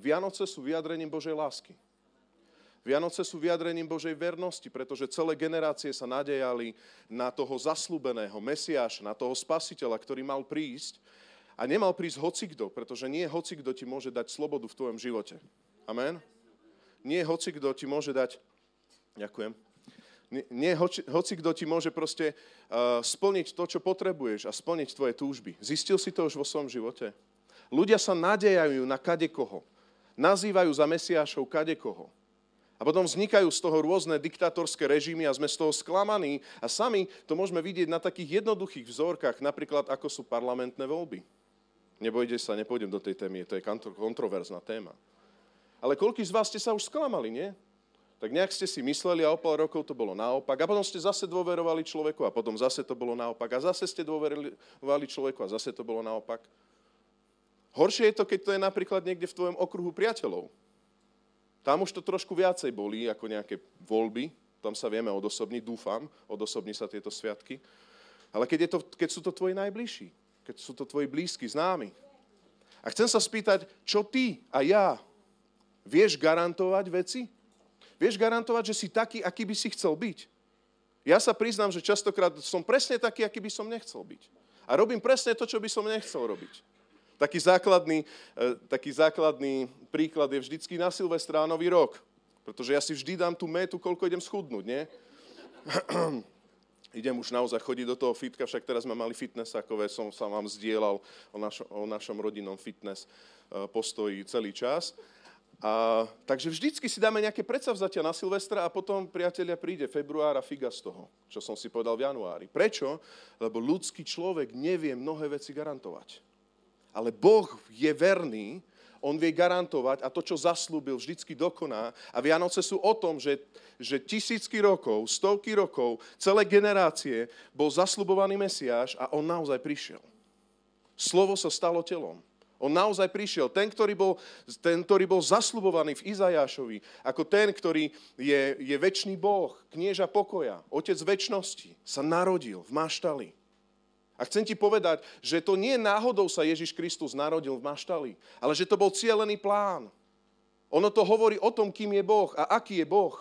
Vianoce sú vyjadrením Božej lásky. Vianoce sú vyjadrením Božej vernosti, pretože celé generácie sa nadejali na toho zaslúbeného Mesiáša, na toho spasiteľa, ktorý mal prísť a nemal prísť hocikdo, pretože nie hocikdo ti môže dať slobodu v tvojom živote. Amen? Nie hocikdo ti môže dať... Ďakujem. Nie, nie ti môže proste uh, splniť to, čo potrebuješ a splniť tvoje túžby. Zistil si to už vo svojom živote? Ľudia sa nadejajú na kadekoho. Nazývajú za Mesiášov kadekoho. A potom vznikajú z toho rôzne diktatorské režimy a sme z toho sklamaní. A sami to môžeme vidieť na takých jednoduchých vzorkách, napríklad ako sú parlamentné voľby. Nebojte sa, nepôjdem do tej témy, to je kontroverzná téma. Ale koľký z vás ste sa už sklamali, nie? tak nejak ste si mysleli a o pol rokov to bolo naopak a potom ste zase dôverovali človeku a potom zase to bolo naopak a zase ste dôverovali človeku a zase to bolo naopak. Horšie je to, keď to je napríklad niekde v tvojom okruhu priateľov. Tam už to trošku viacej bolí ako nejaké voľby, tam sa vieme odosobniť, dúfam, odosobní sa tieto sviatky. Ale keď, je to, keď sú to tvoji najbližší, keď sú to tvoji blízky, známi. A chcem sa spýtať, čo ty a ja vieš garantovať veci? Vieš garantovať, že si taký, aký by si chcel byť? Ja sa priznám, že častokrát som presne taký, aký by som nechcel byť. A robím presne to, čo by som nechcel robiť. Taký základný, e, taký základný príklad je vždycky na Silvestra Nový rok. Pretože ja si vždy dám tú metu, koľko idem schudnúť, nie? idem už naozaj chodiť do toho fitka, však teraz sme mali fitnessakové, som sa vám zdieľal o, našo, o našom rodinnom fitness e, postoji celý čas. A, takže vždycky si dáme nejaké predsavzatia na Silvestra a potom, priatelia, príde február a figa z toho, čo som si povedal v januári. Prečo? Lebo ľudský človek nevie mnohé veci garantovať. Ale Boh je verný, on vie garantovať a to, čo zaslúbil, vždycky dokoná. A Vianoce sú o tom, že, že tisícky rokov, stovky rokov, celé generácie bol zaslubovaný Mesiáš a on naozaj prišiel. Slovo sa stalo telom. On naozaj prišiel. Ten, ktorý bol, ten, ktorý bol zaslubovaný v Izajášovi, ako ten, ktorý je, je väčší Boh, knieža pokoja, otec väčšnosti, sa narodil v maštali. A chcem ti povedať, že to nie náhodou sa Ježiš Kristus narodil v maštali, ale že to bol cielený plán. Ono to hovorí o tom, kým je Boh a aký je Boh.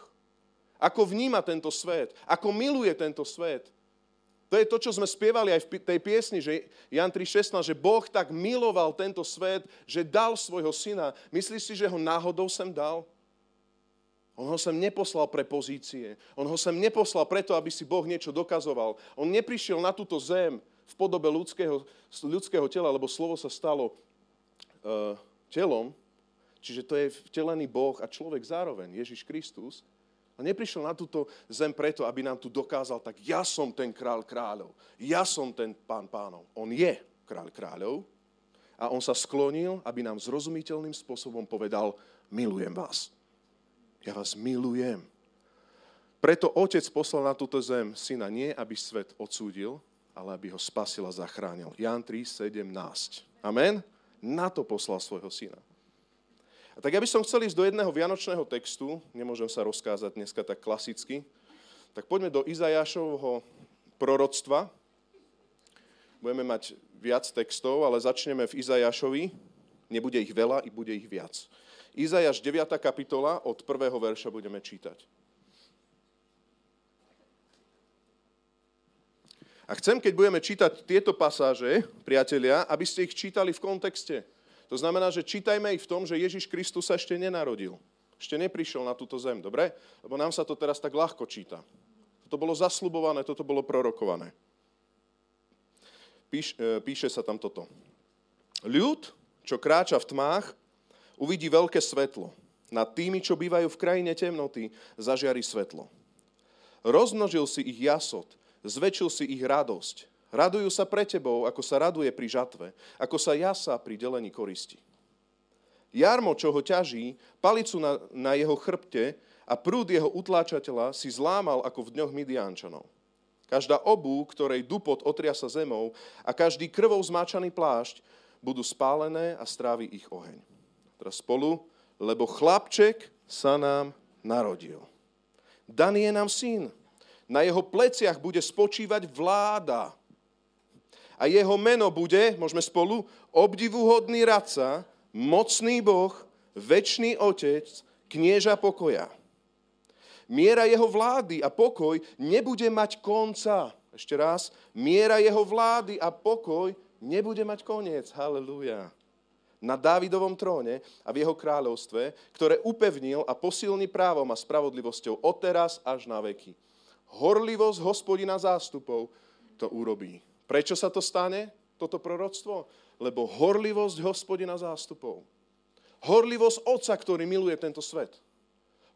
Ako vníma tento svet, ako miluje tento svet. To je to, čo sme spievali aj v tej piesni, že Jan 3.16, že Boh tak miloval tento svet, že dal svojho syna. Myslíš si, že ho náhodou sem dal? On ho sem neposlal pre pozície. On ho sem neposlal preto, aby si Boh niečo dokazoval. On neprišiel na túto zem v podobe ľudského, ľudského tela, lebo slovo sa stalo uh, telom. Čiže to je vtelený Boh a človek zároveň, Ježiš Kristus. A neprišiel na túto zem preto, aby nám tu dokázal, tak ja som ten král kráľov, ja som ten pán pánov. On je kráľ kráľov a on sa sklonil, aby nám zrozumiteľným spôsobom povedal, milujem vás. Ja vás milujem. Preto otec poslal na túto zem syna nie, aby svet odsúdil, ale aby ho spasil a zachránil. Jan 3, 17. Amen? Na to poslal svojho syna. A tak ja by som chcel ísť do jedného vianočného textu, nemôžem sa rozkázať dneska tak klasicky, tak poďme do Izajašovho proroctva. Budeme mať viac textov, ale začneme v Izajašovi. Nebude ich veľa, i bude ich viac. Izajaš 9. kapitola, od prvého verša budeme čítať. A chcem, keď budeme čítať tieto pasáže, priatelia, aby ste ich čítali v kontexte. To znamená, že čítajme ich v tom, že Ježiš Kristus sa ešte nenarodil. Ešte neprišiel na túto zem, dobre? Lebo nám sa to teraz tak ľahko číta. Toto bolo zaslubované, toto bolo prorokované. Píš, e, píše sa tam toto. Ľud, čo kráča v tmách, uvidí veľké svetlo. Nad tými, čo bývajú v krajine temnoty, zažiari svetlo. Rozmnožil si ich jasot, zväčšil si ich radosť. Radujú sa pre tebou, ako sa raduje pri žatve, ako sa jasa pri delení koristi. Jarmo, čo ho ťaží, palicu na, na jeho chrbte a prúd jeho utláčateľa si zlámal ako v dňoch Midiančanov. Každá obu, ktorej dupot otriasa zemou a každý krvou zmáčaný plášť budú spálené a strávi ich oheň. Teraz spolu, lebo chlapček sa nám narodil. Daný je nám syn. Na jeho pleciach bude spočívať vláda a jeho meno bude, môžeme spolu, obdivuhodný radca, mocný Boh, Večný otec, knieža pokoja. Miera jeho vlády a pokoj nebude mať konca. Ešte raz. Miera jeho vlády a pokoj nebude mať koniec. Halelúja. Na Dávidovom tróne a v jeho kráľovstve, ktoré upevnil a posilní právom a spravodlivosťou odteraz až na veky. Horlivosť hospodina zástupov to urobí. Prečo sa to stane, toto proroctvo? Lebo horlivosť hospodina zástupov. Horlivosť Otca, ktorý miluje tento svet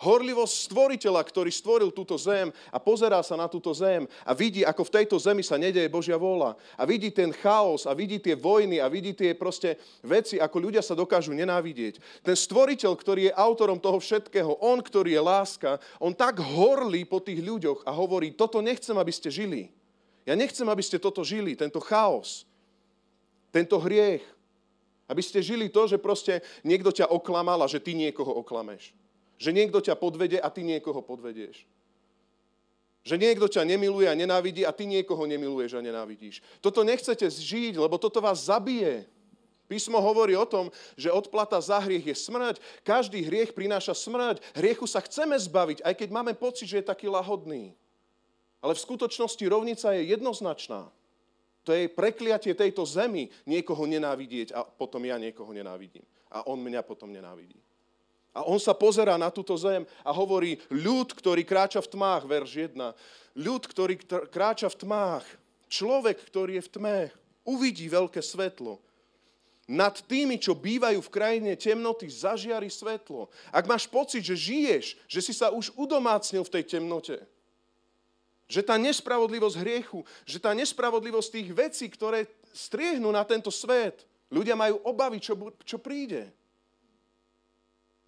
Horlivosť stvoriteľa, ktorý stvoril túto zem a pozerá sa na túto zem a vidí, ako v tejto zemi sa nedeje Božia vôľa. A vidí ten chaos a vidí tie vojny a vidí tie proste veci, ako ľudia sa dokážu nenávidieť. Ten stvoriteľ, ktorý je autorom toho všetkého, on, ktorý je láska, on tak horlí po tých ľuďoch a hovorí, toto nechcem, aby ste žili. Ja nechcem, aby ste toto žili, tento chaos, tento hriech. Aby ste žili to, že proste niekto ťa oklamal a že ty niekoho oklameš. Že niekto ťa podvede a ty niekoho podvedieš. Že niekto ťa nemiluje a nenávidí a ty niekoho nemiluješ a nenávidíš. Toto nechcete žiť, lebo toto vás zabije. Písmo hovorí o tom, že odplata za hriech je smrť. Každý hriech prináša smrť. Hriechu sa chceme zbaviť, aj keď máme pocit, že je taký lahodný. Ale v skutočnosti rovnica je jednoznačná. To je prekliatie tejto zemi niekoho nenávidieť a potom ja niekoho nenávidím. A on mňa potom nenávidí. A on sa pozerá na túto zem a hovorí, ľud, ktorý kráča v tmách, verš 1. Ľud, ktorý kráča v tmách, človek, ktorý je v tme, uvidí veľké svetlo. Nad tými, čo bývajú v krajine temnoty, zažiari svetlo. Ak máš pocit, že žiješ, že si sa už udomácnil v tej temnote, že tá nespravodlivosť hriechu, že tá nespravodlivosť tých vecí, ktoré striehnú na tento svet, ľudia majú obavy, čo, čo príde.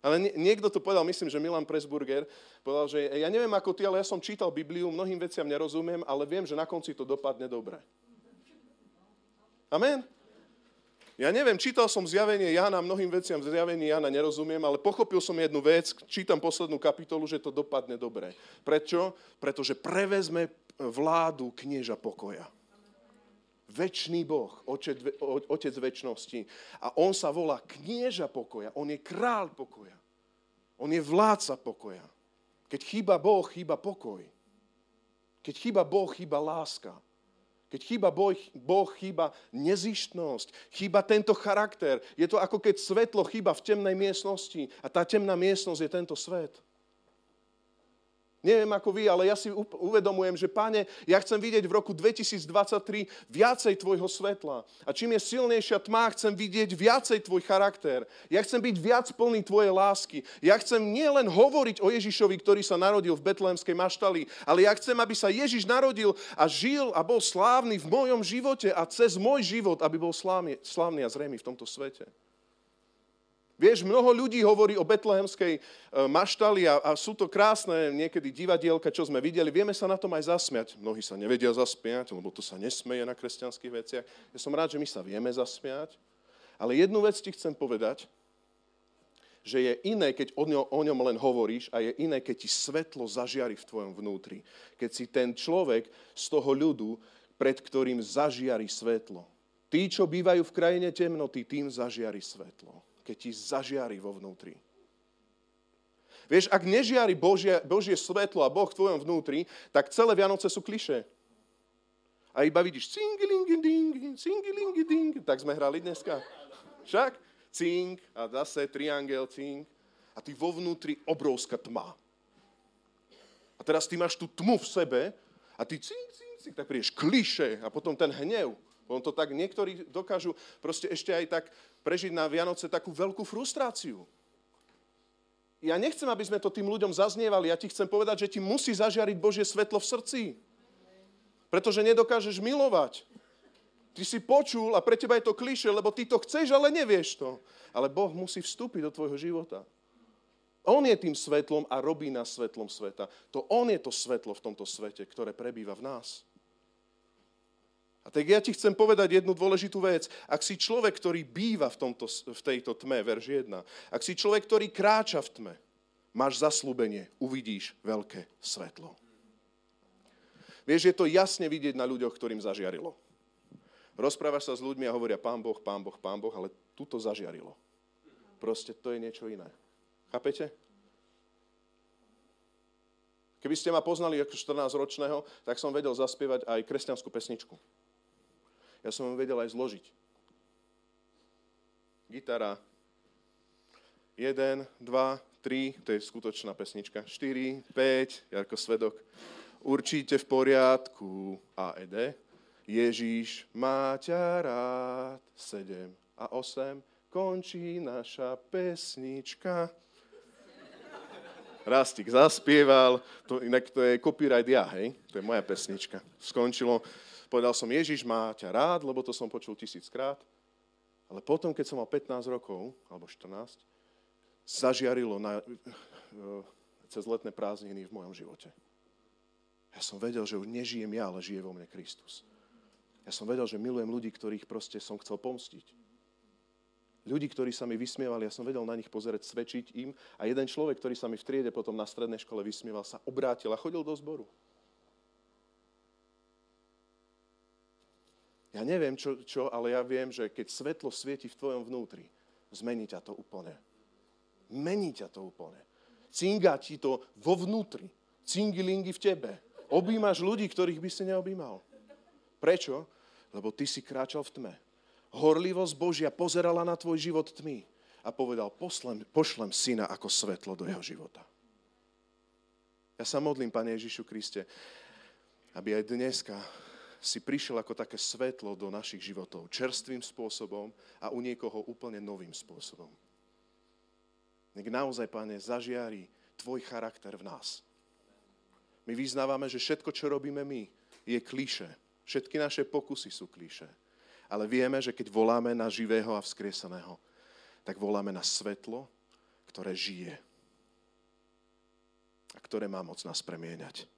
Ale niekto to povedal, myslím, že Milan Presburger, povedal, že ja neviem ako ty, ale ja som čítal Bibliu, mnohým veciam nerozumiem, ale viem, že na konci to dopadne dobre. Amen. Ja neviem, čítal som zjavenie Jana, mnohým veciam v zjavení Jana nerozumiem, ale pochopil som jednu vec, čítam poslednú kapitolu, že to dopadne dobre. Prečo? Pretože prevezme vládu knieža pokoja. Večný Boh, otec, otec väčšnosti. A on sa volá knieža pokoja. On je král pokoja. On je vládca pokoja. Keď chýba Boh, chýba pokoj. Keď chýba Boh, chýba láska. Keď chýba boh, boh, chýba nezištnosť, chýba tento charakter. Je to ako keď svetlo chýba v temnej miestnosti a tá temná miestnosť je tento svet. Neviem ako vy, ale ja si uvedomujem, že páne, ja chcem vidieť v roku 2023 viacej tvojho svetla. A čím je silnejšia tma, chcem vidieť viacej tvoj charakter. Ja chcem byť viac plný tvojej lásky. Ja chcem nielen hovoriť o Ježišovi, ktorý sa narodil v Betlehemskej maštali, ale ja chcem, aby sa Ježiš narodil a žil a bol slávny v mojom živote a cez môj život, aby bol slávny, slávny a zrejmy v tomto svete. Vieš, mnoho ľudí hovorí o betlehemskej e, maštali a, a sú to krásne niekedy divadielka, čo sme videli. Vieme sa na tom aj zasmiať. Mnohí sa nevedia zasmiať, lebo to sa nesmeje na kresťanských veciach. Ja som rád, že my sa vieme zasmiať. Ale jednu vec ti chcem povedať, že je iné, keď o ňom, o ňom len hovoríš a je iné, keď ti svetlo zažiari v tvojom vnútri. Keď si ten človek z toho ľudu, pred ktorým zažiari svetlo. Tí, čo bývajú v krajine temnoty, tým zažiari svetlo keď ti zažiari vo vnútri. Vieš, ak nežiari Božie, Božie svetlo a Boh v tvojom vnútri, tak celé Vianoce sú kliše. A iba vidíš cingilingi-ding, cingilingi-ding. Tak sme hrali dneska. Však? Cing a zase triangel, cing. A ty vo vnútri obrovská tma. A teraz ty máš tú tmu v sebe a ty cing, cing, cing, tak prídeš kliše a potom ten hnev. On to tak niektorí dokážu proste ešte aj tak prežiť na Vianoce takú veľkú frustráciu. Ja nechcem, aby sme to tým ľuďom zaznievali. Ja ti chcem povedať, že ti musí zažiariť Božie svetlo v srdci. Pretože nedokážeš milovať. Ty si počul a pre teba je to kliše, lebo ty to chceš, ale nevieš to. Ale Boh musí vstúpiť do tvojho života. On je tým svetlom a robí nás svetlom sveta. To On je to svetlo v tomto svete, ktoré prebýva v nás. A tak ja ti chcem povedať jednu dôležitú vec. Ak si človek, ktorý býva v, tomto, v tejto tme, verž 1, ak si človek, ktorý kráča v tme, máš zaslúbenie, uvidíš veľké svetlo. Vieš, je to jasne vidieť na ľuďoch, ktorým zažiarilo. Rozprávaš sa s ľuďmi a hovoria pán Boh, pán Boh, pán Boh, ale tu to zažiarilo. proste to je niečo iné. Chápete? Keby ste ma poznali ako 14-ročného, tak som vedel zaspievať aj kresťanskú pesničku. Ja som ju vedel aj zložiť. Gitara. 1, 2, 3, to je skutočná pesnička. 4, 5, Jarko Svedok. Určite v poriadku. A, E, D. Ježíš má ťa rád. 7 a 8. Končí naša pesnička. Rastik zaspieval, to, inak to je copyright ja, hej? To je moja pesnička. Skončilo, povedal som, Ježiš má ťa rád, lebo to som počul tisíckrát. Ale potom, keď som mal 15 rokov, alebo 14, zažiarilo na, eh, cez letné prázdniny v mojom živote. Ja som vedel, že už nežijem ja, ale žije vo mne Kristus. Ja som vedel, že milujem ľudí, ktorých proste som chcel pomstiť ľudí, ktorí sa mi vysmievali, ja som vedel na nich pozerať, svedčiť im. A jeden človek, ktorý sa mi v triede potom na strednej škole vysmieval, sa obrátil a chodil do zboru. Ja neviem, čo, čo, ale ja viem, že keď svetlo svieti v tvojom vnútri, zmení ťa to úplne. Mení ťa to úplne. Cinga ti to vo vnútri. Cingilingy v tebe. Obímaš ľudí, ktorých by si neobímal. Prečo? Lebo ty si kráčal v tme horlivosť Božia pozerala na tvoj život tmy a povedal, pošlem, pošlem syna ako svetlo do jeho života. Ja sa modlím, Pane Ježišu Kriste, aby aj dneska si prišiel ako také svetlo do našich životov, čerstvým spôsobom a u niekoho úplne novým spôsobom. Nech naozaj, Pane, zažiari Tvoj charakter v nás. My vyznávame, že všetko, čo robíme my, je kliše. Všetky naše pokusy sú kliše. Ale vieme, že keď voláme na živého a vzkrieseného, tak voláme na svetlo, ktoré žije a ktoré má moc nás premieňať.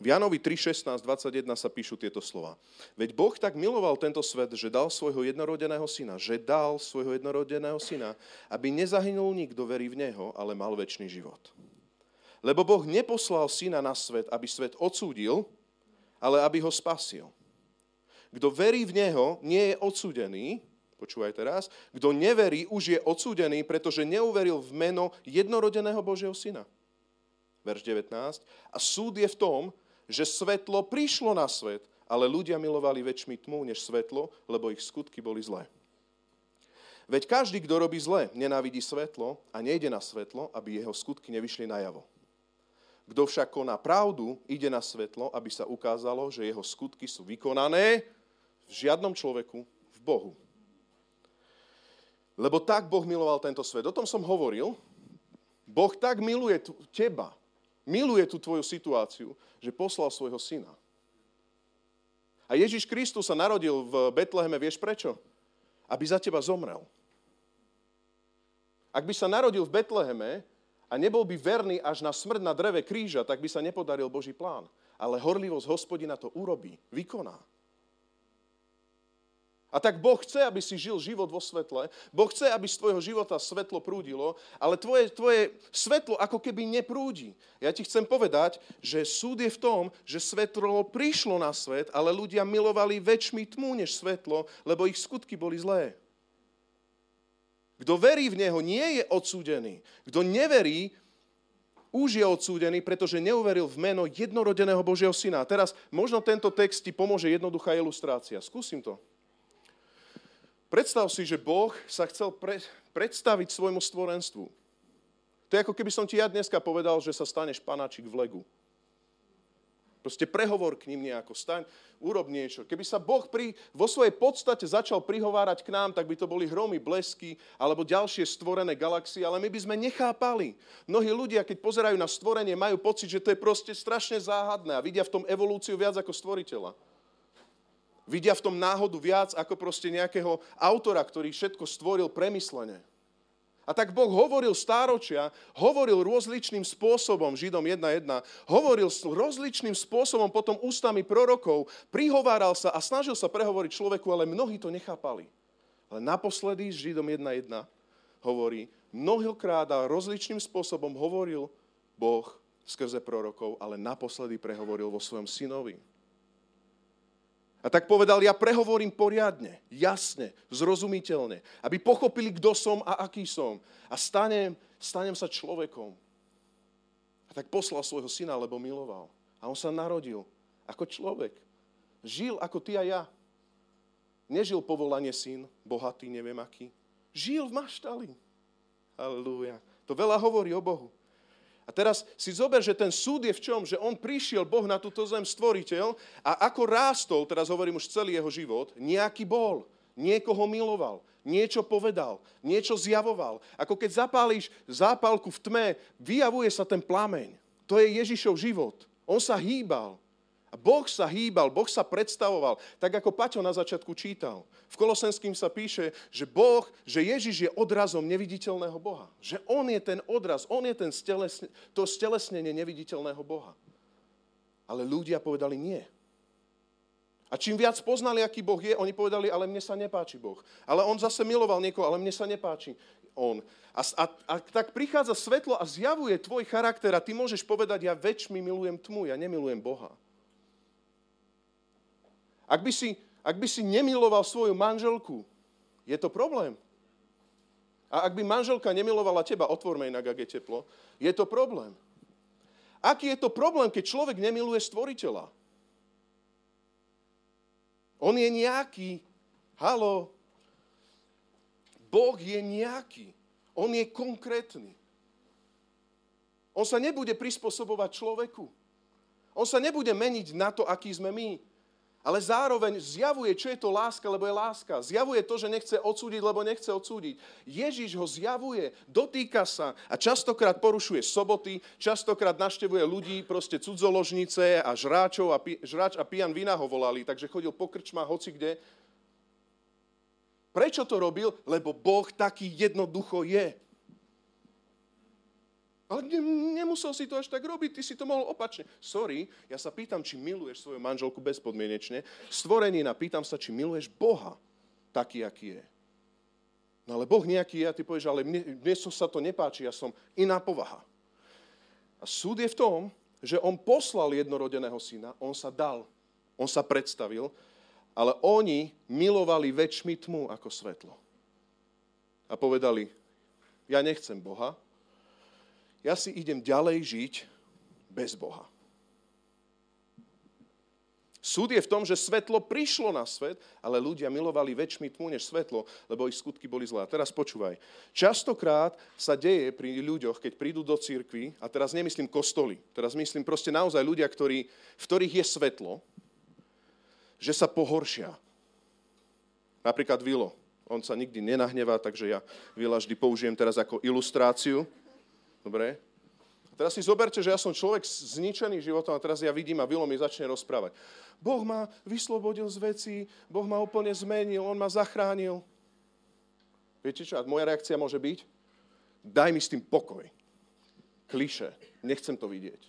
V Janovi 3, 16, 21 sa píšu tieto slova. Veď Boh tak miloval tento svet, že dal svojho jednorodeného syna, že dal svojho jednorodeného syna, aby nezahynul nikto verí v Neho, ale mal väčší život. Lebo Boh neposlal syna na svet, aby svet odsúdil, ale aby ho spasil. Kto verí v Neho, nie je odsúdený, počúvaj teraz, kto neverí, už je odsúdený, pretože neuveril v meno jednorodeného Božieho Syna. Verš 19. A súd je v tom, že svetlo prišlo na svet, ale ľudia milovali väčšmi tmu než svetlo, lebo ich skutky boli zlé. Veď každý, kto robí zle, nenávidí svetlo a nejde na svetlo, aby jeho skutky nevyšli najavo. Kto však koná pravdu, ide na svetlo, aby sa ukázalo, že jeho skutky sú vykonané v žiadnom človeku, v Bohu. Lebo tak Boh miloval tento svet. O tom som hovoril. Boh tak miluje teba, miluje tú tvoju situáciu, že poslal svojho syna. A Ježiš Kristus sa narodil v Betleheme, vieš prečo? Aby za teba zomrel. Ak by sa narodil v Betleheme, a nebol by verný až na smrť na dreve kríža, tak by sa nepodaril Boží plán. Ale horlivosť hospodina to urobí, vykoná. A tak Boh chce, aby si žil život vo svetle. Boh chce, aby z tvojho života svetlo prúdilo, ale tvoje, tvoje svetlo ako keby neprúdi. Ja ti chcem povedať, že súd je v tom, že svetlo prišlo na svet, ale ľudia milovali väčšmi tmu než svetlo, lebo ich skutky boli zlé. Kto verí v Neho, nie je odsúdený. Kto neverí, už je odsúdený, pretože neuveril v meno jednorodeného Božieho Syna. A teraz možno tento text ti pomôže jednoduchá ilustrácia. Skúsim to. Predstav si, že Boh sa chcel pre, predstaviť svojmu stvorenstvu. To je ako keby som ti ja dneska povedal, že sa staneš panáčik v legu. Proste prehovor k ním nejako, staň, urob niečo. Keby sa Boh pri, vo svojej podstate začal prihovárať k nám, tak by to boli hromy, blesky alebo ďalšie stvorené galaxie, ale my by sme nechápali. Mnohí ľudia, keď pozerajú na stvorenie, majú pocit, že to je proste strašne záhadné a vidia v tom evolúciu viac ako stvoriteľa. Vidia v tom náhodu viac ako proste nejakého autora, ktorý všetko stvoril premyslene. A tak Boh hovoril stáročia, hovoril rozličným spôsobom, Židom 1.1, hovoril rozličným spôsobom potom ústami prorokov, prihováral sa a snažil sa prehovoriť človeku, ale mnohí to nechápali. Ale naposledy Židom 1.1 hovorí, mnohokrát a rozličným spôsobom hovoril Boh skrze prorokov, ale naposledy prehovoril vo svojom synovi. A tak povedal, ja prehovorím poriadne, jasne, zrozumiteľne, aby pochopili, kto som a aký som. A stanem, stanem sa človekom. A tak poslal svojho syna, lebo miloval. A on sa narodil ako človek. Žil ako ty a ja. Nežil povolanie syn, bohatý, neviem aký. Žil v maštali. Halelúja. To veľa hovorí o Bohu. A teraz si zober, že ten súd je v čom? Že on prišiel, Boh na túto zem, stvoriteľ, a ako rástol, teraz hovorím už celý jeho život, nejaký bol, niekoho miloval, niečo povedal, niečo zjavoval. Ako keď zapálíš zápalku v tme, vyjavuje sa ten plameň. To je Ježišov život. On sa hýbal. A Boh sa hýbal, Boh sa predstavoval, tak ako Paťo na začiatku čítal. V Kolosenským sa píše, že Boh, že Ježiš je odrazom neviditeľného Boha. Že On je ten odraz, On je ten stelesne, to stelesnenie neviditeľného Boha. Ale ľudia povedali nie. A čím viac poznali, aký Boh je, oni povedali, ale mne sa nepáči Boh. Ale on zase miloval niekoho, ale mne sa nepáči on. A, a, a tak prichádza svetlo a zjavuje tvoj charakter a ty môžeš povedať, ja väčšmi milujem tmu, ja nemilujem Boha. Ak by, si, ak by si nemiloval svoju manželku, je to problém. A ak by manželka nemilovala teba, otvorme inak, ak je teplo, je to problém. Aký je to problém, keď človek nemiluje stvoriteľa? On je nejaký. Halo. Boh je nejaký. On je konkrétny. On sa nebude prispôsobovať človeku. On sa nebude meniť na to, aký sme my. Ale zároveň zjavuje, čo je to láska, lebo je láska. Zjavuje to, že nechce odsúdiť, lebo nechce odsúdiť. Ježiš ho zjavuje, dotýka sa a častokrát porušuje soboty, častokrát naštevuje ľudí, proste cudzoložnice a žráčov a, pi, žráč a pijan vina ho volali, takže chodil po krčma hoci kde. Prečo to robil? Lebo Boh taký jednoducho je. Ale ne, nemusel si to až tak robiť, ty si to mohol opačne. Sorry, ja sa pýtam, či miluješ svoju manželku bezpodmienečne. Stvorenina, pýtam sa, či miluješ Boha taký, aký je. No ale Boh nejaký je a ty povieš, ale mne, mne sa to nepáči, ja som iná povaha. A súd je v tom, že on poslal jednorodeného syna, on sa dal, on sa predstavil, ale oni milovali väčšmi tmu ako svetlo. A povedali, ja nechcem Boha, ja si idem ďalej žiť bez Boha. Súd je v tom, že svetlo prišlo na svet, ale ľudia milovali väčšmi tmu než svetlo, lebo ich skutky boli zlé. Teraz počúvaj. Častokrát sa deje pri ľuďoch, keď prídu do cirkvi, a teraz nemyslím kostoly, teraz myslím proste naozaj ľudia, ktorí, v ktorých je svetlo, že sa pohoršia. Napríklad Vilo. On sa nikdy nenahnevá, takže ja Vila vždy použijem teraz ako ilustráciu. Dobre? Teraz si zoberte, že ja som človek zničený životom a teraz ja vidím a Vilo mi začne rozprávať. Boh ma vyslobodil z veci, Boh ma úplne zmenil, On ma zachránil. Viete čo? A moja reakcia môže byť? Daj mi s tým pokoj. Kliše. Nechcem to vidieť.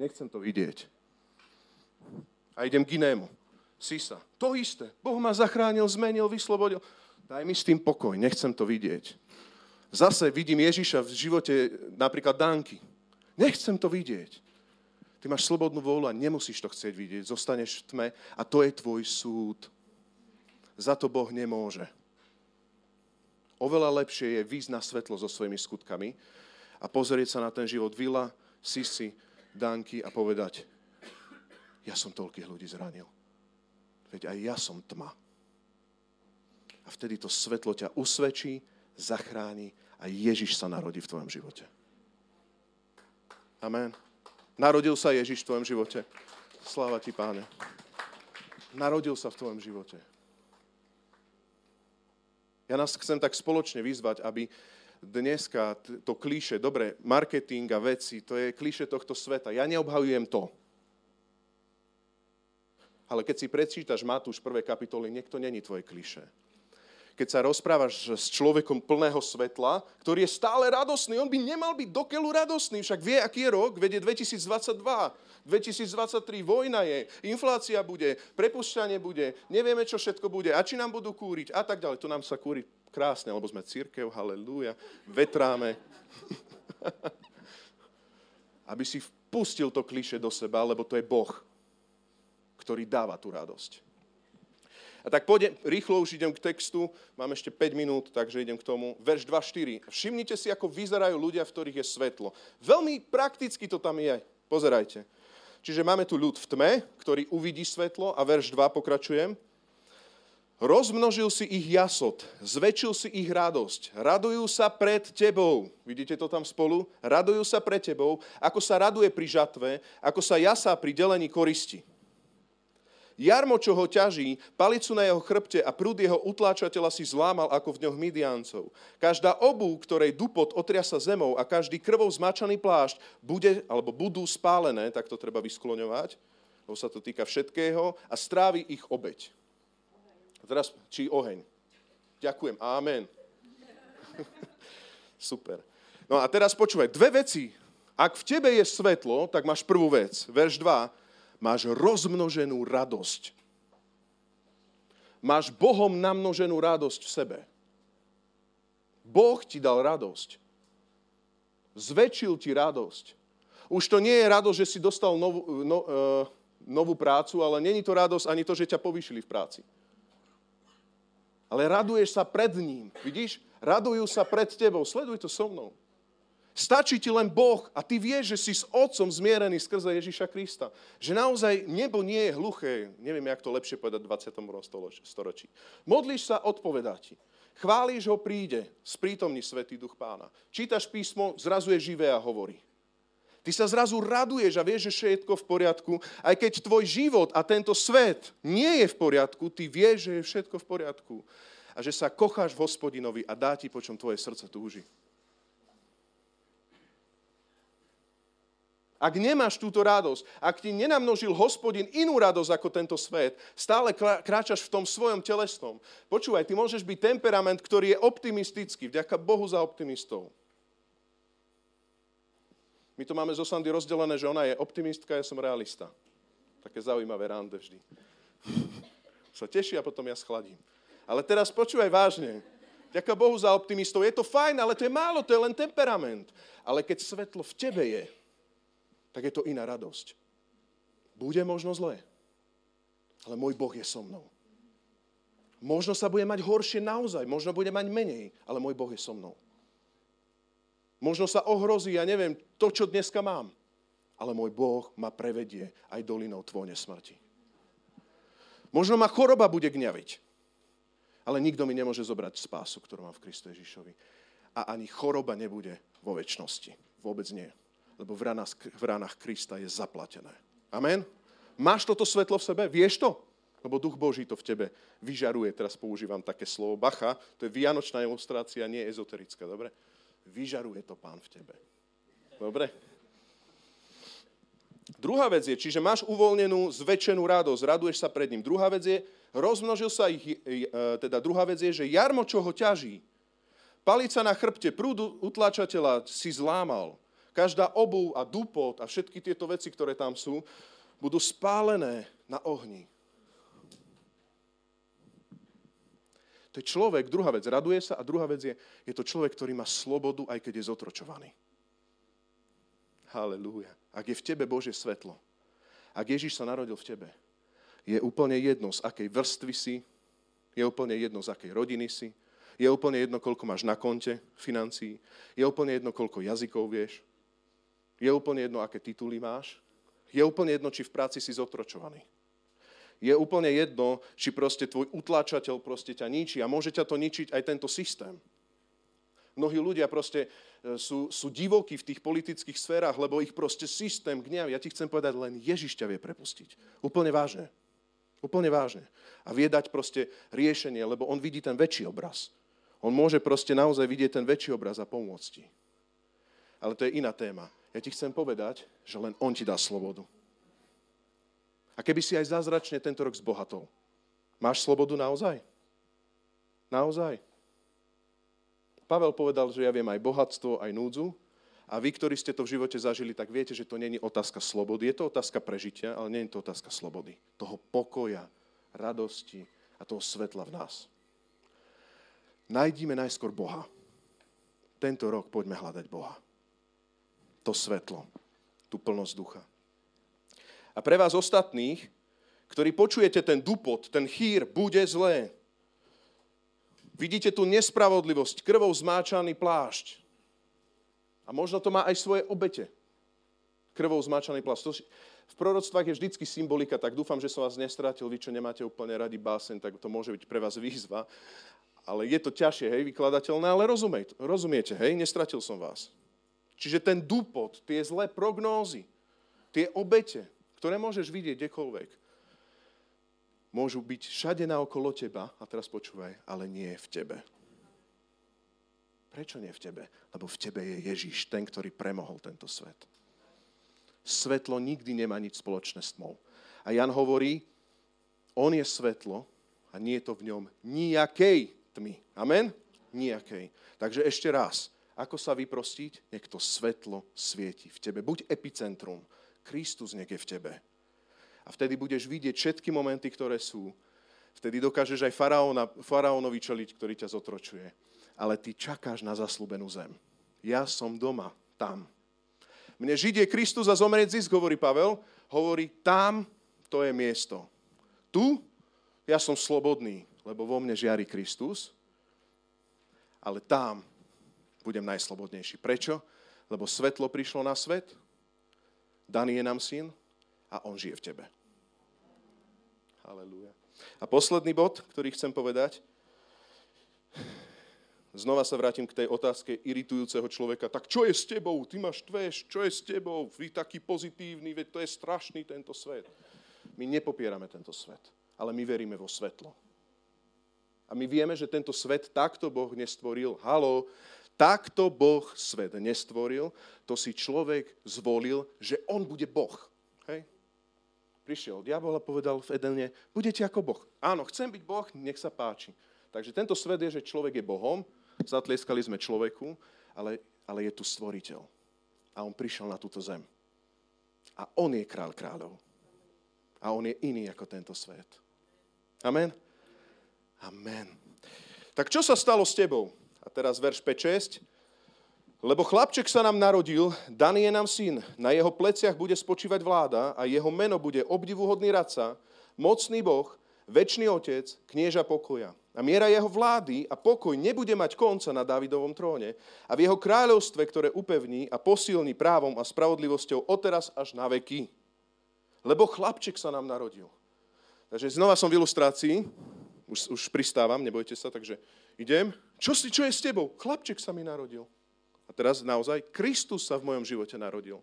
Nechcem to vidieť. A idem k inému. Sisa. To isté. Boh ma zachránil, zmenil, vyslobodil. Daj mi s tým pokoj. Nechcem to vidieť. Zase vidím Ježiša v živote napríklad Danky. Nechcem to vidieť. Ty máš slobodnú vôľu a nemusíš to chcieť vidieť. Zostaneš v tme a to je tvoj súd. Za to Boh nemôže. Oveľa lepšie je výjsť na svetlo so svojimi skutkami a pozrieť sa na ten život Vila, Sisi, Danky a povedať, ja som toľkých ľudí zranil. Veď aj ja som tma. A vtedy to svetlo ťa usvedčí, zachráni a Ježiš sa narodí v tvojom živote. Amen. Narodil sa Ježiš v tvojom živote. Sláva ti, páne. Narodil sa v tvojom živote. Ja nás chcem tak spoločne vyzvať, aby dneska to klíše, dobre, marketing a veci, to je klíše tohto sveta. Ja neobhajujem to. Ale keď si prečítaš Matúš 1. kapitoly, niekto není tvoje kliše keď sa rozprávaš s človekom plného svetla, ktorý je stále radosný. On by nemal byť dokeľu radosný, však vie, aký je rok, vedie 2022, 2023, vojna je, inflácia bude, prepušťanie bude, nevieme, čo všetko bude, a či nám budú kúriť a tak ďalej. To nám sa kúri krásne, lebo sme církev, halleluja, vetráme. Aby si vpustil to kliše do seba, lebo to je Boh, ktorý dáva tú radosť. A tak pôjdem, rýchlo už idem k textu, mám ešte 5 minút, takže idem k tomu. Verš 2.4. Všimnite si, ako vyzerajú ľudia, v ktorých je svetlo. Veľmi prakticky to tam je. Pozerajte. Čiže máme tu ľud v tme, ktorý uvidí svetlo a verš 2 pokračujem. Rozmnožil si ich jasot, zväčšil si ich radosť. Radujú sa pred tebou. Vidíte to tam spolu? Radujú sa pred tebou, ako sa raduje pri žatve, ako sa jasá pri delení koristi. Jarmo, čo ho ťaží, palicu na jeho chrbte a prúd jeho utláčateľa si zlámal ako v dňoch Midiancov. Každá obu, ktorej dupot otriasa zemou a každý krvou zmačaný plášť bude, alebo budú spálené, tak to treba vyskloňovať, lebo sa to týka všetkého, a strávi ich obeď. A teraz, či oheň. Ďakujem, amen. Super. No a teraz počúvaj, dve veci. Ak v tebe je svetlo, tak máš prvú vec. Verš 2 máš rozmnoženú radosť. Máš Bohom namnoženú radosť v sebe. Boh ti dal radosť. Zväčšil ti radosť. Už to nie je radosť, že si dostal novú, no, uh, novú prácu, ale není to radosť ani to, že ťa povýšili v práci. Ale raduješ sa pred ním. Vidíš? Radujú sa pred tebou. Sleduj to so mnou. Stačí ti len Boh a ty vieš, že si s Otcom zmierený skrze Ježiša Krista. Že naozaj nebo nie je hluché. Neviem, jak to lepšie povedať v 20. storočí. Modlíš sa, odpovedá ti. Chválíš ho, príde, sprítomní Svetý Duch Pána. Čítaš písmo, zrazu je živé a hovorí. Ty sa zrazu raduješ a vieš, že všetko v poriadku. Aj keď tvoj život a tento svet nie je v poriadku, ty vieš, že je všetko v poriadku. A že sa kocháš v hospodinovi a dá ti, po čom tvoje srdce túži. Ak nemáš túto radosť, ak ti nenamnožil hospodin inú radosť ako tento svet, stále kráčaš v tom svojom telesnom. Počúvaj, ty môžeš byť temperament, ktorý je optimistický. Vďaka Bohu za optimistov. My to máme zo Sandy rozdelené, že ona je optimistka, ja som realista. Také zaujímavé rande vždy. Sa teší a potom ja schladím. Ale teraz počúvaj vážne. Ďaká Bohu za optimistov. Je to fajn, ale to je málo, to je len temperament. Ale keď svetlo v tebe je, tak je to iná radosť. Bude možno zlé, ale môj Boh je so mnou. Možno sa bude mať horšie naozaj, možno bude mať menej, ale môj Boh je so mnou. Možno sa ohrozí, ja neviem, to, čo dneska mám, ale môj Boh ma prevedie aj dolinou tvojne smrti. Možno ma choroba bude gňaviť, ale nikto mi nemôže zobrať spásu, ktorú mám v Kristu Ježišovi. A ani choroba nebude vo väčšnosti. Vôbec nie lebo v ranách, v ranách Krista je zaplatené. Amen? Máš toto svetlo v sebe? Vieš to? Lebo Duch Boží to v tebe vyžaruje. Teraz používam také slovo bacha. To je vianočná ilustrácia, nie ezoterická. Dobre? Vyžaruje to Pán v tebe. Dobre? Druhá vec je, čiže máš uvoľnenú, zväčšenú radosť, raduješ sa pred ním. Druhá vec je, rozmnožil sa ich, e, teda druhá vec je, že jarmo, čo ho ťaží, palica na chrbte, prúdu utlačateľa si zlámal. Každá obu a dupot a všetky tieto veci, ktoré tam sú, budú spálené na ohni. To je človek, druhá vec, raduje sa a druhá vec je, je to človek, ktorý má slobodu, aj keď je zotročovaný. Halelúja. Ak je v tebe Božie svetlo, ak Ježiš sa narodil v tebe, je úplne jedno, z akej vrstvy si, je úplne jedno, z akej rodiny si, je úplne jedno, koľko máš na konte financií, je úplne jedno, koľko jazykov vieš, je úplne jedno, aké tituly máš. Je úplne jedno, či v práci si zotročovaný. Je úplne jedno, či proste tvoj utláčateľ proste ťa ničí a môže ťa to ničiť aj tento systém. Mnohí ľudia proste e, sú, sú divokí v tých politických sférach, lebo ich proste systém gňaví. Ja ti chcem povedať, len Ježiš ťa vie prepustiť. Úplne vážne. Úplne vážne. A vie dať proste riešenie, lebo on vidí ten väčší obraz. On môže proste naozaj vidieť ten väčší obraz a pomôcť ti. Ale to je iná téma. Ja ti chcem povedať, že len On ti dá slobodu. A keby si aj zázračne tento rok zbohatol, máš slobodu naozaj? Naozaj? Pavel povedal, že ja viem aj bohatstvo, aj núdzu. A vy, ktorí ste to v živote zažili, tak viete, že to není otázka slobody. Je to otázka prežitia, ale nie je to otázka slobody. Toho pokoja, radosti a toho svetla v nás. Najdíme najskôr Boha. Tento rok poďme hľadať Boha to svetlo, tú plnosť ducha. A pre vás ostatných, ktorí počujete ten dupot, ten chýr, bude zlé. Vidíte tu nespravodlivosť, krvou zmáčaný plášť. A možno to má aj svoje obete. Krvou zmáčaný plášť. v proroctvách je vždycky symbolika, tak dúfam, že som vás nestratil. Vy, čo nemáte úplne radi básen, tak to môže byť pre vás výzva. Ale je to ťažšie, hej, vykladateľné, ale rozumiete, rozumiete, hej, nestratil som vás. Čiže ten dupot, tie zlé prognózy, tie obete, ktoré môžeš vidieť kdekoľvek, môžu byť všade naokolo teba, a teraz počúvaj, ale nie v tebe. Prečo nie v tebe? Lebo v tebe je Ježíš, ten, ktorý premohol tento svet. Svetlo nikdy nemá nič spoločné s tmou. A Jan hovorí, on je svetlo a nie je to v ňom nijakej tmy. Amen? Nijakej. Takže ešte raz, ako sa vyprostiť? Nech to svetlo svieti v tebe. Buď epicentrum. Kristus nech je v tebe. A vtedy budeš vidieť všetky momenty, ktoré sú. Vtedy dokážeš aj faraóna, faraónovi čeliť, ktorý ťa zotročuje. Ale ty čakáš na zaslúbenú zem. Ja som doma, tam. Mne žiť je Kristus a zomrieť zisk, hovorí Pavel. Hovorí, tam to je miesto. Tu ja som slobodný, lebo vo mne žiari Kristus, ale tam budem najslobodnejší. Prečo? Lebo svetlo prišlo na svet, daný je nám syn a on žije v tebe. Halelúja. A posledný bod, ktorý chcem povedať, znova sa vrátim k tej otázke iritujúceho človeka. Tak čo je s tebou? Ty máš tveš, čo je s tebou? Vy taký pozitívny, veď to je strašný tento svet. My nepopierame tento svet, ale my veríme vo svetlo. A my vieme, že tento svet takto Boh nestvoril. Halo, takto Boh svet nestvoril, to si človek zvolil, že on bude Boh. Hej? prišiel diabol a povedal v Edene, budete ako Boh. Áno, chcem byť Boh, nech sa páči. Takže tento svet je, že človek je Bohom, zatlieskali sme človeku, ale, ale je tu stvoriteľ. A on prišiel na túto zem. A on je král kráľov. A on je iný ako tento svet. Amen? Amen. Tak čo sa stalo s tebou? A teraz verš 5, 6. Lebo chlapček sa nám narodil, daný je nám syn, na jeho pleciach bude spočívať vláda a jeho meno bude obdivuhodný radca, mocný Boh, väčší otec, knieža pokoja. A miera jeho vlády a pokoj nebude mať konca na Davidovom tróne a v jeho kráľovstve, ktoré upevní a posilní právom a spravodlivosťou odteraz až na veky. Lebo chlapček sa nám narodil. Takže znova som v ilustrácii, už, už pristávam, nebojte sa, takže idem. Čo, si, čo je s tebou? Chlapček sa mi narodil. A teraz naozaj, Kristus sa v mojom živote narodil.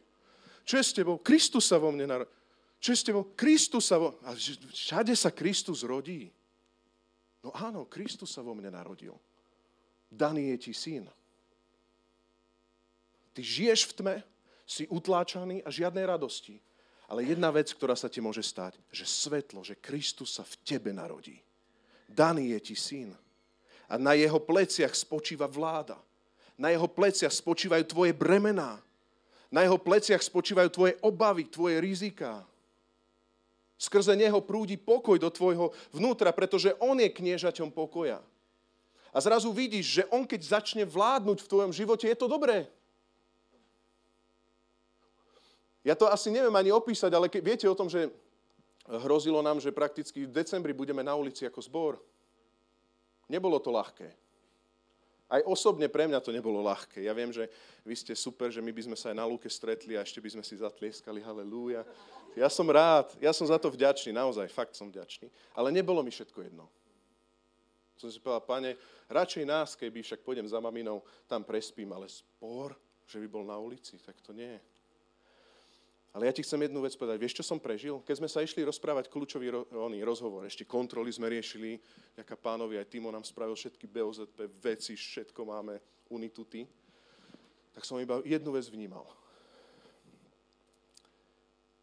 Čo je s tebou? Kristus sa vo mne narodil. Čo je s tebou? Kristus sa vo... A všade sa Kristus rodí. No áno, Kristus sa vo mne narodil. Daný je ti syn. Ty žiješ v tme, si utláčaný a žiadnej radosti. Ale jedna vec, ktorá sa ti môže stať, že svetlo, že Kristus sa v tebe narodí. Daný je ti syn. A na jeho pleciach spočíva vláda. Na jeho pleciach spočívajú tvoje bremená. Na jeho pleciach spočívajú tvoje obavy, tvoje rizika. Skrze neho prúdi pokoj do tvojho vnútra, pretože on je kniežaťom pokoja. A zrazu vidíš, že on keď začne vládnuť v tvojom živote, je to dobré. Ja to asi neviem ani opísať, ale ke, viete o tom, že hrozilo nám, že prakticky v decembri budeme na ulici ako zbor. Nebolo to ľahké. Aj osobne pre mňa to nebolo ľahké. Ja viem, že vy ste super, že my by sme sa aj na lúke stretli a ešte by sme si zatlieskali halelúja. Ja som rád, ja som za to vďačný, naozaj, fakt som vďačný. Ale nebolo mi všetko jedno. Som si povedal, pane, radšej nás, keby však pôjdem za maminou, tam prespím, ale spor, že by bol na ulici, tak to nie. Ale ja ti chcem jednu vec povedať. Vieš, čo som prežil? Keď sme sa išli rozprávať kľúčový oný, rozhovor, ešte kontroly sme riešili, ďaká pánovi, aj Timo nám spravil všetky BOZP veci, všetko máme unituty, tak som iba jednu vec vnímal.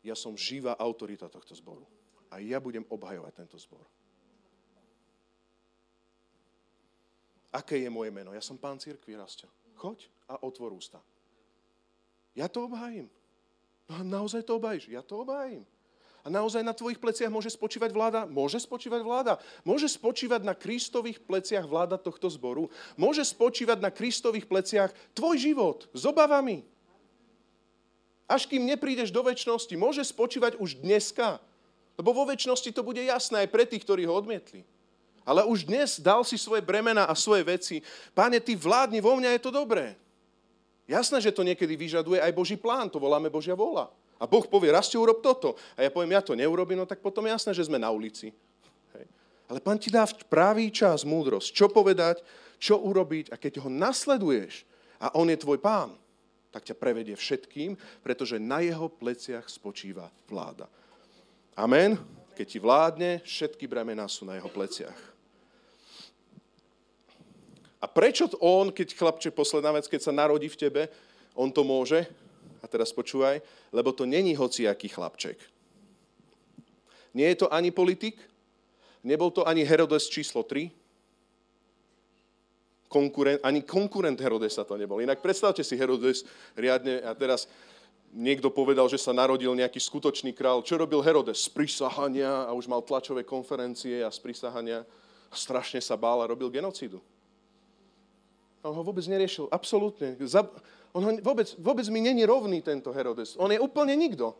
Ja som živá autorita tohto zboru. A ja budem obhajovať tento zbor. Aké je moje meno? Ja som pán církvy, Rastio. Choď a otvor ústa. Ja to obhajím. No a naozaj to obhajíš? Ja to obhajím. A naozaj na tvojich pleciach môže spočívať vláda? Môže spočívať vláda. Môže spočívať na Kristových pleciach vláda tohto zboru. Môže spočívať na Kristových pleciach tvoj život s obavami. Až kým neprídeš do väčšnosti, môže spočívať už dneska. Lebo vo väčšnosti to bude jasné aj pre tých, ktorí ho odmietli. Ale už dnes dal si svoje bremena a svoje veci. Páne, ty vládni vo mňa, je to dobré. Jasné, že to niekedy vyžaduje aj Boží plán, to voláme Božia vola. A Boh povie, raz ti urob toto. A ja poviem, ja to neurobím, no tak potom jasné, že sme na ulici. Hej. Ale pán ti dá v pravý čas múdrosť, čo povedať, čo urobiť a keď ho nasleduješ a on je tvoj pán, tak ťa prevedie všetkým, pretože na jeho pleciach spočíva vláda. Amen. Keď ti vládne, všetky bremená sú na jeho pleciach. A prečo on, keď chlapče, posledná vec, keď sa narodí v tebe, on to môže? A teraz počúvaj, lebo to není hociaký chlapček. Nie je to ani politik, nebol to ani Herodes číslo 3, konkurent, ani konkurent Herodesa to nebol. Inak predstavte si Herodes riadne a teraz niekto povedal, že sa narodil nejaký skutočný král. Čo robil Herodes? Z prisahania a už mal tlačové konferencie a z prisahania strašne sa bál a robil genocídu. On ho vôbec neriešil, absolútne. On ho vôbec, vôbec mi není rovný tento Herodes. On je úplne nikto.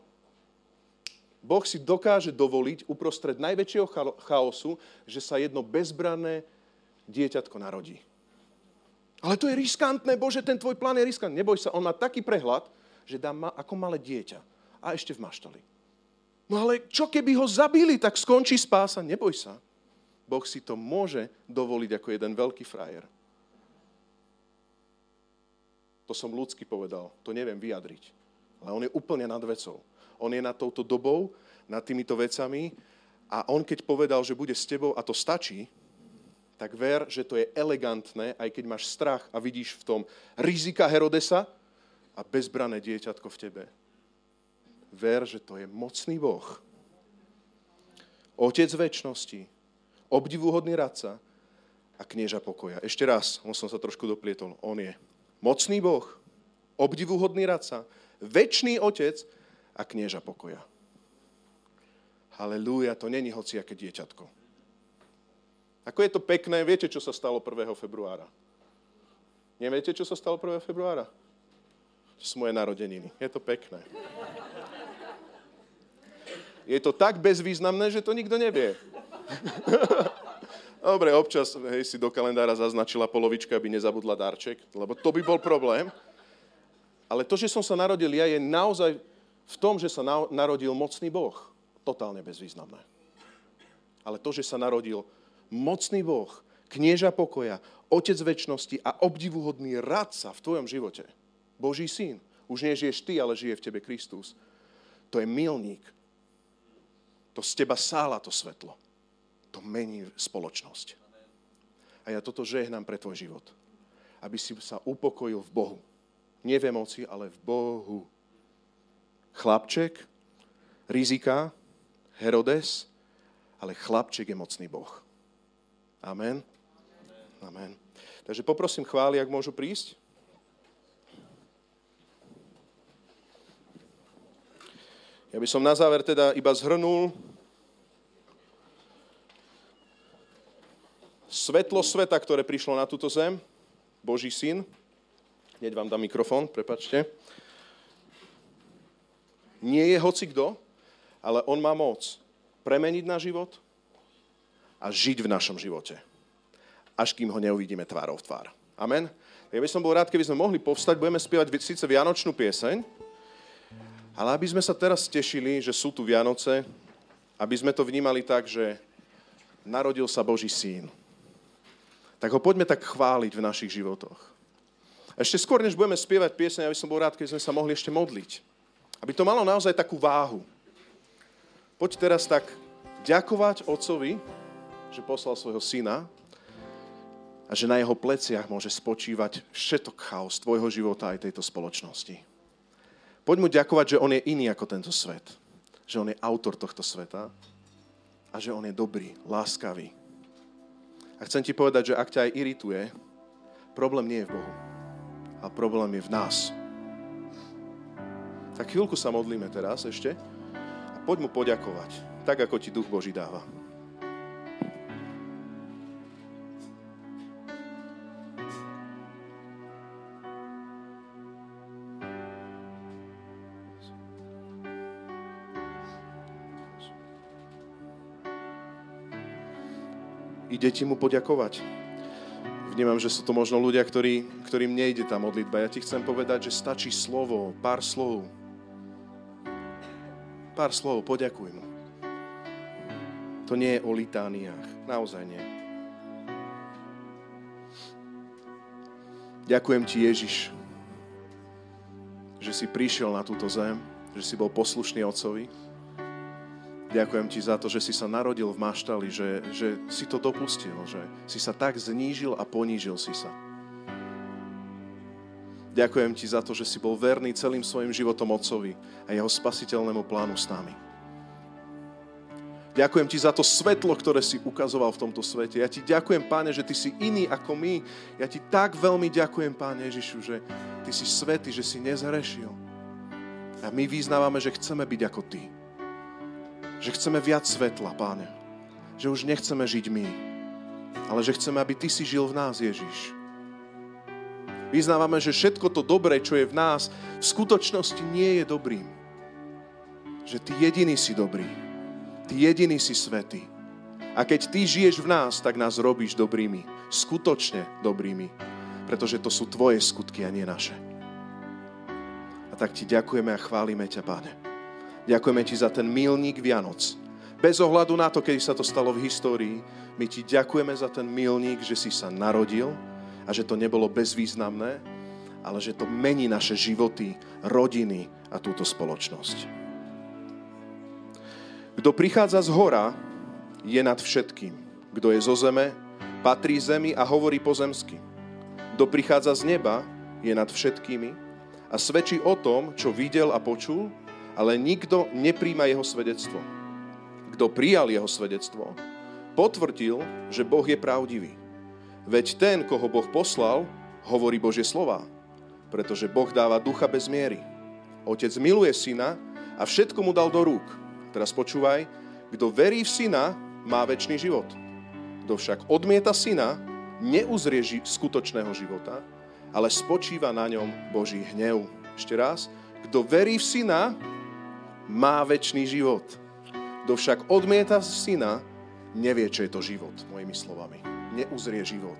Boh si dokáže dovoliť uprostred najväčšieho chaosu, že sa jedno bezbranné dieťatko narodí. Ale to je riskantné, Bože, ten tvoj plán je riskantný. Neboj sa, on má taký prehľad, že dá ma ako malé dieťa. A ešte v maštali. No ale čo keby ho zabili, tak skončí spása. Neboj sa. Boh si to môže dovoliť ako jeden veľký frajer. To som ľudsky povedal, to neviem vyjadriť. Ale on je úplne nad vecou. On je nad touto dobou, nad týmito vecami a on keď povedal, že bude s tebou a to stačí, tak ver, že to je elegantné, aj keď máš strach a vidíš v tom rizika Herodesa, a bezbrané dieťatko v tebe. Ver, že to je mocný Boh. Otec väčšnosti, obdivuhodný radca a knieža pokoja. Ešte raz, on som sa trošku doplietol. On je mocný Boh, obdivuhodný radca, väčší otec a knieža pokoja. Halelúja, to není hociaké dieťatko. Ako je to pekné, viete, čo sa stalo 1. februára? Neviete, čo sa stalo 1. februára? sú moje narodeniny. Je to pekné. Je to tak bezvýznamné, že to nikto nevie. Dobre, občas hej, si do kalendára zaznačila polovička, aby nezabudla darček, lebo to by bol problém. Ale to, že som sa narodil ja, je naozaj v tom, že sa narodil mocný Boh. Totálne bezvýznamné. Ale to, že sa narodil mocný Boh, knieža pokoja, otec väčšnosti a obdivuhodný radca v tvojom živote, Boží syn. Už nežiješ ty, ale žije v tebe Kristus. To je milník. To z teba sála to svetlo. To mení spoločnosť. A ja toto žehnám pre tvoj život. Aby si sa upokojil v Bohu. Nie v emocii, ale v Bohu. Chlapček, rizika, Herodes, ale chlapček je mocný Boh. Amen. Amen. Takže poprosím chváli, ak môžu prísť. Ja by som na záver teda iba zhrnul svetlo sveta, ktoré prišlo na túto zem, Boží syn. Hneď vám dám mikrofón, prepačte. Nie je hoci kto, ale on má moc premeniť na život a žiť v našom živote. Až kým ho neuvidíme tvárov v tvár. Amen. Ja by som bol rád, keby sme mohli povstať, budeme spievať síce Vianočnú pieseň, ale aby sme sa teraz tešili, že sú tu Vianoce, aby sme to vnímali tak, že narodil sa Boží syn, tak ho poďme tak chváliť v našich životoch. Ešte skôr, než budeme spievať piesne, aby som bol rád, keď sme sa mohli ešte modliť. Aby to malo naozaj takú váhu. Poď teraz tak ďakovať Otcovi, že poslal svojho syna a že na jeho pleciach môže spočívať všetok chaos tvojho života aj tejto spoločnosti. Poď mu ďakovať, že on je iný ako tento svet. Že on je autor tohto sveta a že on je dobrý, láskavý. A chcem ti povedať, že ak ťa aj irituje, problém nie je v Bohu, a problém je v nás. Tak chvíľku sa modlíme teraz ešte a poď mu poďakovať, tak ako ti Duch Boží dáva. Ide ti mu poďakovať. Vnímam, že sú to možno ľudia, ktorí, ktorým nejde tá modlitba. Ja ti chcem povedať, že stačí slovo, pár slov. Pár slov, poďakuj mu. To nie je o litániách. Naozaj nie. Ďakujem ti, Ježiš, že si prišiel na túto zem, že si bol poslušný Otcovi. Ďakujem ti za to, že si sa narodil v maštali, že, že si to dopustil, že si sa tak znížil a ponížil si sa. Ďakujem ti za to, že si bol verný celým svojim životom Otcovi a jeho spasiteľnému plánu s nami. Ďakujem ti za to svetlo, ktoré si ukazoval v tomto svete. Ja ti ďakujem, páne, že ty si iný ako my. Ja ti tak veľmi ďakujem, páne Ježišu, že ty si svetý, že si nezhrešil. A my vyznávame, že chceme byť ako ty. Že chceme viac svetla, páne. Že už nechceme žiť my, ale že chceme, aby ty si žil v nás, Ježiš. Vyznávame, že všetko to dobré, čo je v nás, v skutočnosti nie je dobrým. Že ty jediný si dobrý Ty jediný si svetý. A keď Ty žiješ v nás, tak nás robíš dobrými. Skutočne dobrými. Pretože to sú Tvoje skutky a nie naše. A tak Ti ďakujeme a chválime ťa, Pane. Ďakujeme Ti za ten milník Vianoc. Bez ohľadu na to, kedy sa to stalo v histórii, my Ti ďakujeme za ten milník, že si sa narodil a že to nebolo bezvýznamné, ale že to mení naše životy, rodiny a túto spoločnosť. Kto prichádza z hora, je nad všetkým. Kto je zo zeme, patrí zemi a hovorí pozemsky. Kto prichádza z neba, je nad všetkými a svedčí o tom, čo videl a počul, ale nikto nepríjma jeho svedectvo. Kto prijal jeho svedectvo, potvrdil, že Boh je pravdivý. Veď ten, koho Boh poslal, hovorí Božie slova, pretože Boh dáva ducha bez miery. Otec miluje syna a všetko mu dal do rúk – Teraz počúvaj, kto verí v syna, má väčší život. Kto však odmieta syna, neuzrie skutočného života, ale spočíva na ňom Boží hnev. Ešte raz, kto verí v syna, má väčší život. Kto však odmieta syna, nevie, čo je to život, mojimi slovami. Neuzrie život.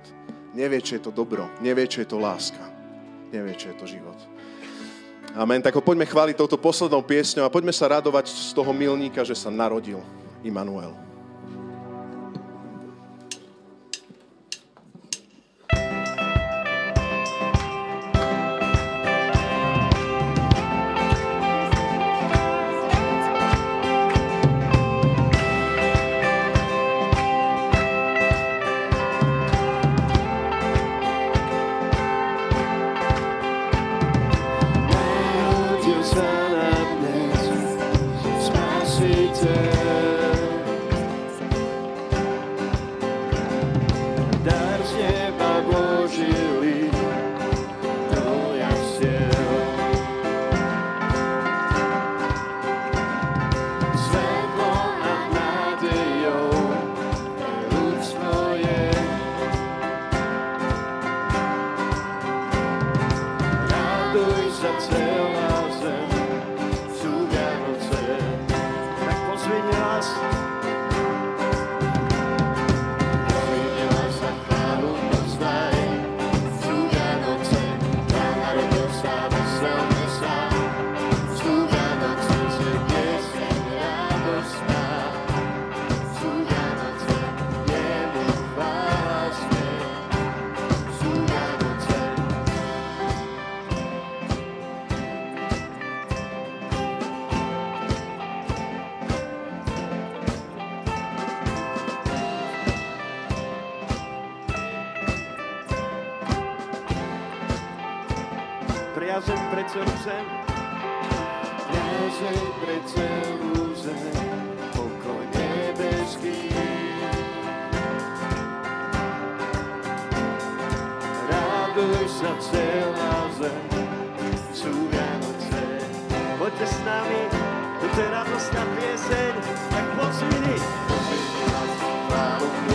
Nevie, čo je to dobro. Nevie, čo je to láska. Nevie, čo je to život. Amen. Tak ho poďme chváliť touto poslednou piesňou a poďme sa radovať z toho milníka, že sa narodil Immanuel. ešte s nami. Dobře radostná pieseň, tak moc viny. Dobře radostná.